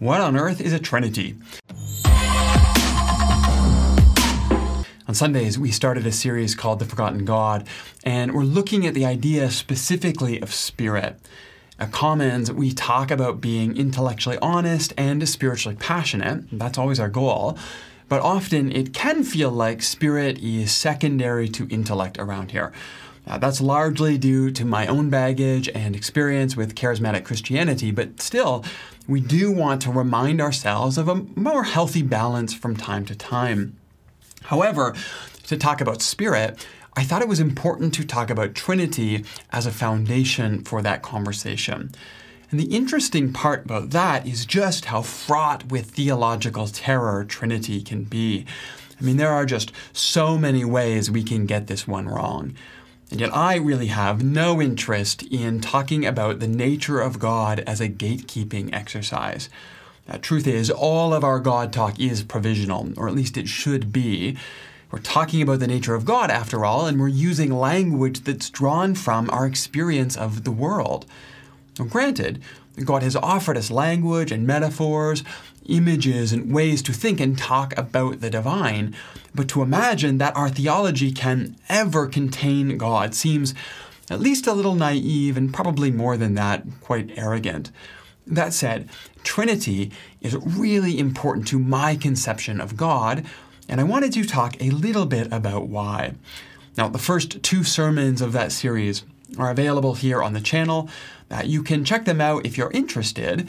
What on earth is a Trinity? On Sundays, we started a series called The Forgotten God, and we're looking at the idea specifically of spirit. At Commons, we talk about being intellectually honest and spiritually passionate. That's always our goal. But often it can feel like spirit is secondary to intellect around here. Uh, that's largely due to my own baggage and experience with charismatic Christianity, but still, we do want to remind ourselves of a more healthy balance from time to time. However, to talk about spirit, I thought it was important to talk about Trinity as a foundation for that conversation. And the interesting part about that is just how fraught with theological terror Trinity can be. I mean, there are just so many ways we can get this one wrong. And yet, I really have no interest in talking about the nature of God as a gatekeeping exercise. Truth is, all of our God talk is provisional, or at least it should be. We're talking about the nature of God, after all, and we're using language that's drawn from our experience of the world. Now, granted, God has offered us language and metaphors, images and ways to think and talk about the divine, but to imagine that our theology can ever contain God seems at least a little naive and probably more than that, quite arrogant. That said, Trinity is really important to my conception of God, and I wanted to talk a little bit about why. Now, the first two sermons of that series are available here on the channel. Uh, you can check them out if you're interested,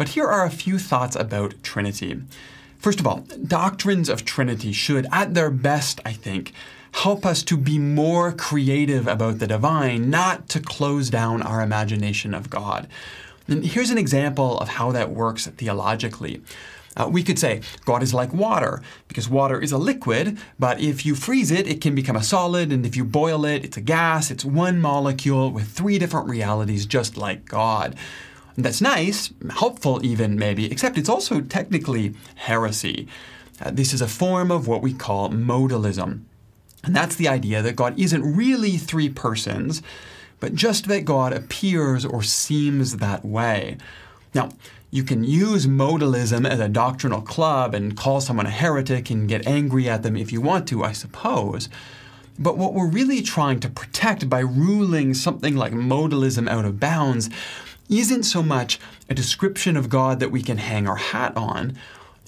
but here are a few thoughts about Trinity. First of all, doctrines of Trinity should, at their best, I think, help us to be more creative about the divine, not to close down our imagination of God. And here's an example of how that works theologically. Uh, we could say God is like water, because water is a liquid, but if you freeze it, it can become a solid, and if you boil it, it's a gas. It's one molecule with three different realities, just like God. That's nice, helpful even maybe, except it's also technically heresy. Uh, this is a form of what we call modalism. And that's the idea that God isn't really three persons, but just that God appears or seems that way. Now, you can use modalism as a doctrinal club and call someone a heretic and get angry at them if you want to, I suppose. But what we're really trying to protect by ruling something like modalism out of bounds isn't so much a description of God that we can hang our hat on.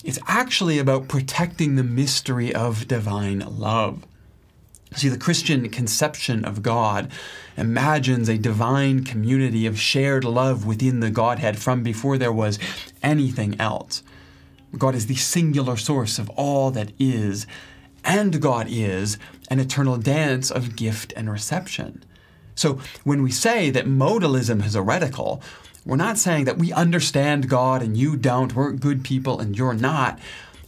It's actually about protecting the mystery of divine love. See, the Christian conception of God imagines a divine community of shared love within the Godhead from before there was anything else. God is the singular source of all that is, and God is an eternal dance of gift and reception. So when we say that modalism is heretical, we're not saying that we understand God and you don't, we're good people and you're not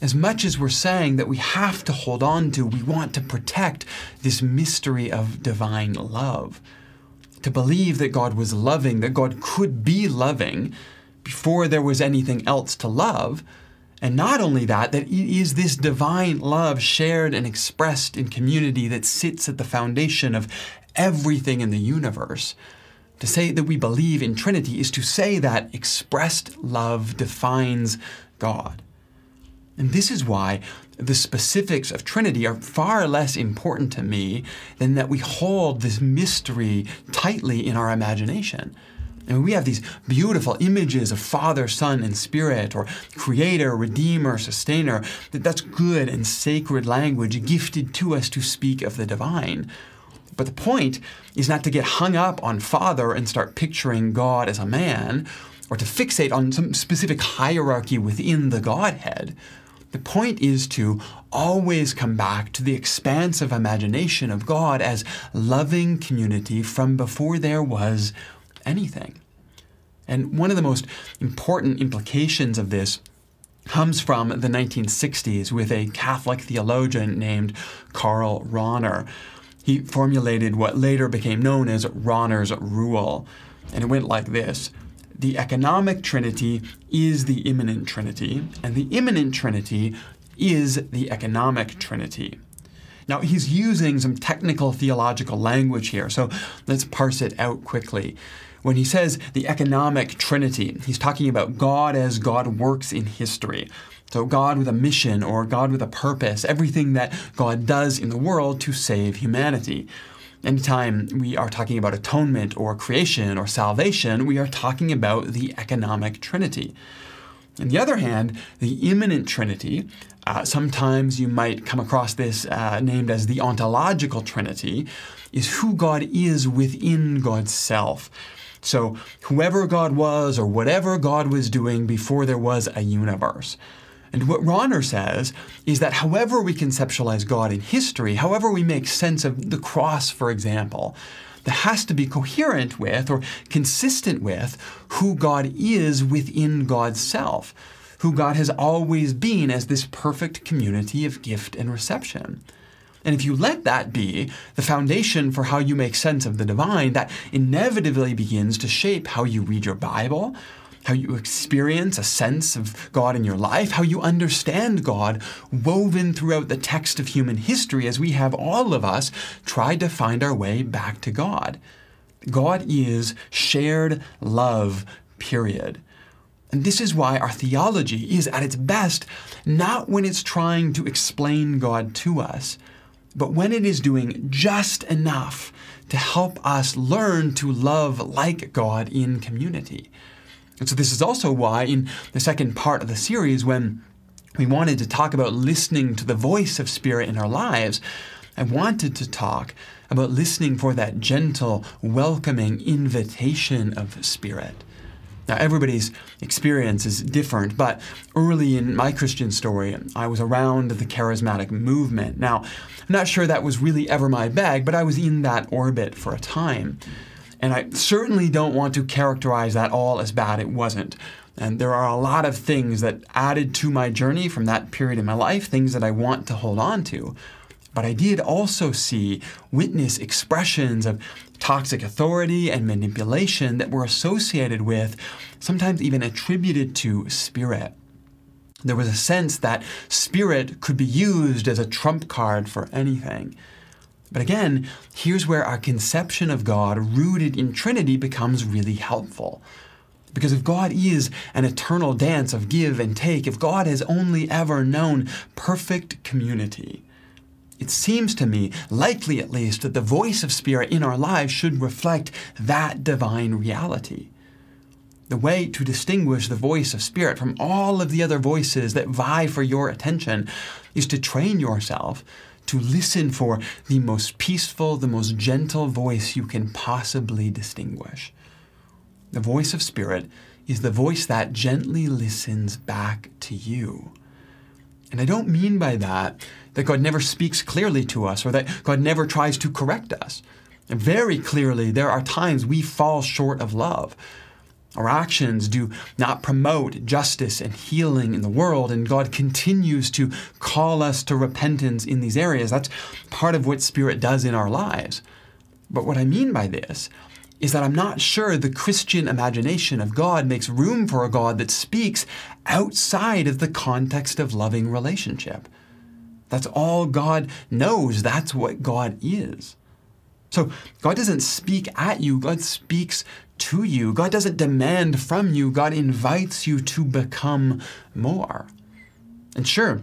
as much as we're saying that we have to hold on to, we want to protect this mystery of divine love. To believe that God was loving, that God could be loving before there was anything else to love. And not only that, that it is this divine love shared and expressed in community that sits at the foundation of everything in the universe. To say that we believe in Trinity is to say that expressed love defines God. And this is why the specifics of Trinity are far less important to me than that we hold this mystery tightly in our imagination. And we have these beautiful images of Father, Son, and Spirit, or Creator, Redeemer, Sustainer. That that's good and sacred language gifted to us to speak of the divine. But the point is not to get hung up on Father and start picturing God as a man, or to fixate on some specific hierarchy within the Godhead. The point is to always come back to the expansive imagination of God as loving community from before there was anything. And one of the most important implications of this comes from the 1960s with a Catholic theologian named Karl Rahner. He formulated what later became known as Rahner's Rule, and it went like this the economic trinity is the immanent trinity, and the immanent trinity is the economic trinity. Now, he's using some technical theological language here, so let's parse it out quickly. When he says the economic trinity, he's talking about God as God works in history. So, God with a mission or God with a purpose, everything that God does in the world to save humanity. Anytime we are talking about atonement or creation or salvation, we are talking about the economic trinity. On the other hand, the immanent trinity, uh, sometimes you might come across this uh, named as the ontological trinity, is who God is within God's self. So, whoever God was or whatever God was doing before there was a universe. And what Rahner says is that however we conceptualize God in history, however we make sense of the cross, for example, that has to be coherent with or consistent with who God is within God's self, who God has always been as this perfect community of gift and reception. And if you let that be the foundation for how you make sense of the divine, that inevitably begins to shape how you read your Bible, how you experience a sense of God in your life, how you understand God woven throughout the text of human history as we have all of us tried to find our way back to God. God is shared love, period. And this is why our theology is at its best not when it's trying to explain God to us, but when it is doing just enough to help us learn to love like God in community. And so, this is also why, in the second part of the series, when we wanted to talk about listening to the voice of Spirit in our lives, I wanted to talk about listening for that gentle, welcoming invitation of Spirit. Now, everybody's experience is different, but early in my Christian story, I was around the charismatic movement. Now, I'm not sure that was really ever my bag, but I was in that orbit for a time. And I certainly don't want to characterize that all as bad. It wasn't. And there are a lot of things that added to my journey from that period in my life, things that I want to hold on to. But I did also see, witness expressions of toxic authority and manipulation that were associated with, sometimes even attributed to spirit. There was a sense that spirit could be used as a trump card for anything. But again, here's where our conception of God, rooted in Trinity, becomes really helpful. Because if God is an eternal dance of give and take, if God has only ever known perfect community, it seems to me, likely at least, that the voice of Spirit in our lives should reflect that divine reality. The way to distinguish the voice of Spirit from all of the other voices that vie for your attention is to train yourself to listen for the most peaceful, the most gentle voice you can possibly distinguish. The voice of Spirit is the voice that gently listens back to you. And I don't mean by that that God never speaks clearly to us or that God never tries to correct us. And very clearly, there are times we fall short of love. Our actions do not promote justice and healing in the world, and God continues to call us to repentance in these areas. That's part of what Spirit does in our lives. But what I mean by this is that I'm not sure the Christian imagination of God makes room for a God that speaks outside of the context of loving relationship. That's all God knows. That's what God is. So God doesn't speak at you, God speaks to you. God doesn't demand from you, God invites you to become more. And sure,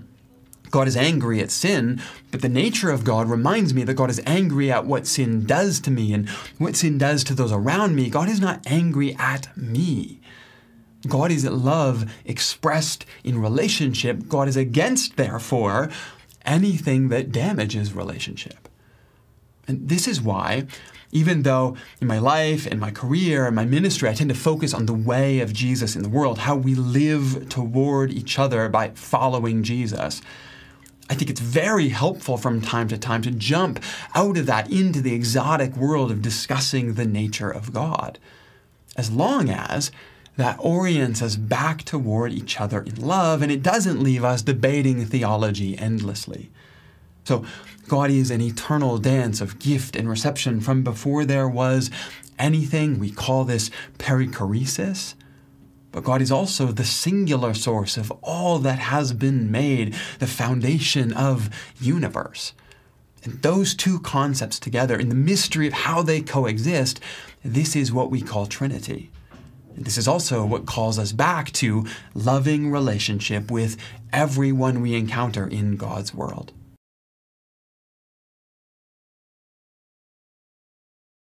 God is angry at sin, but the nature of God reminds me that God is angry at what sin does to me and what sin does to those around me. God is not angry at me. God is love expressed in relationship. God is against, therefore, anything that damages relationship. And this is why, even though in my life and my career and my ministry, I tend to focus on the way of Jesus in the world, how we live toward each other by following Jesus. I think it's very helpful from time to time to jump out of that into the exotic world of discussing the nature of God, as long as that orients us back toward each other in love and it doesn't leave us debating theology endlessly. So, God is an eternal dance of gift and reception from before there was anything. We call this perichoresis. But God is also the singular source of all that has been made, the foundation of universe. And those two concepts together, in the mystery of how they coexist, this is what we call Trinity. And this is also what calls us back to loving relationship with everyone we encounter in God's world.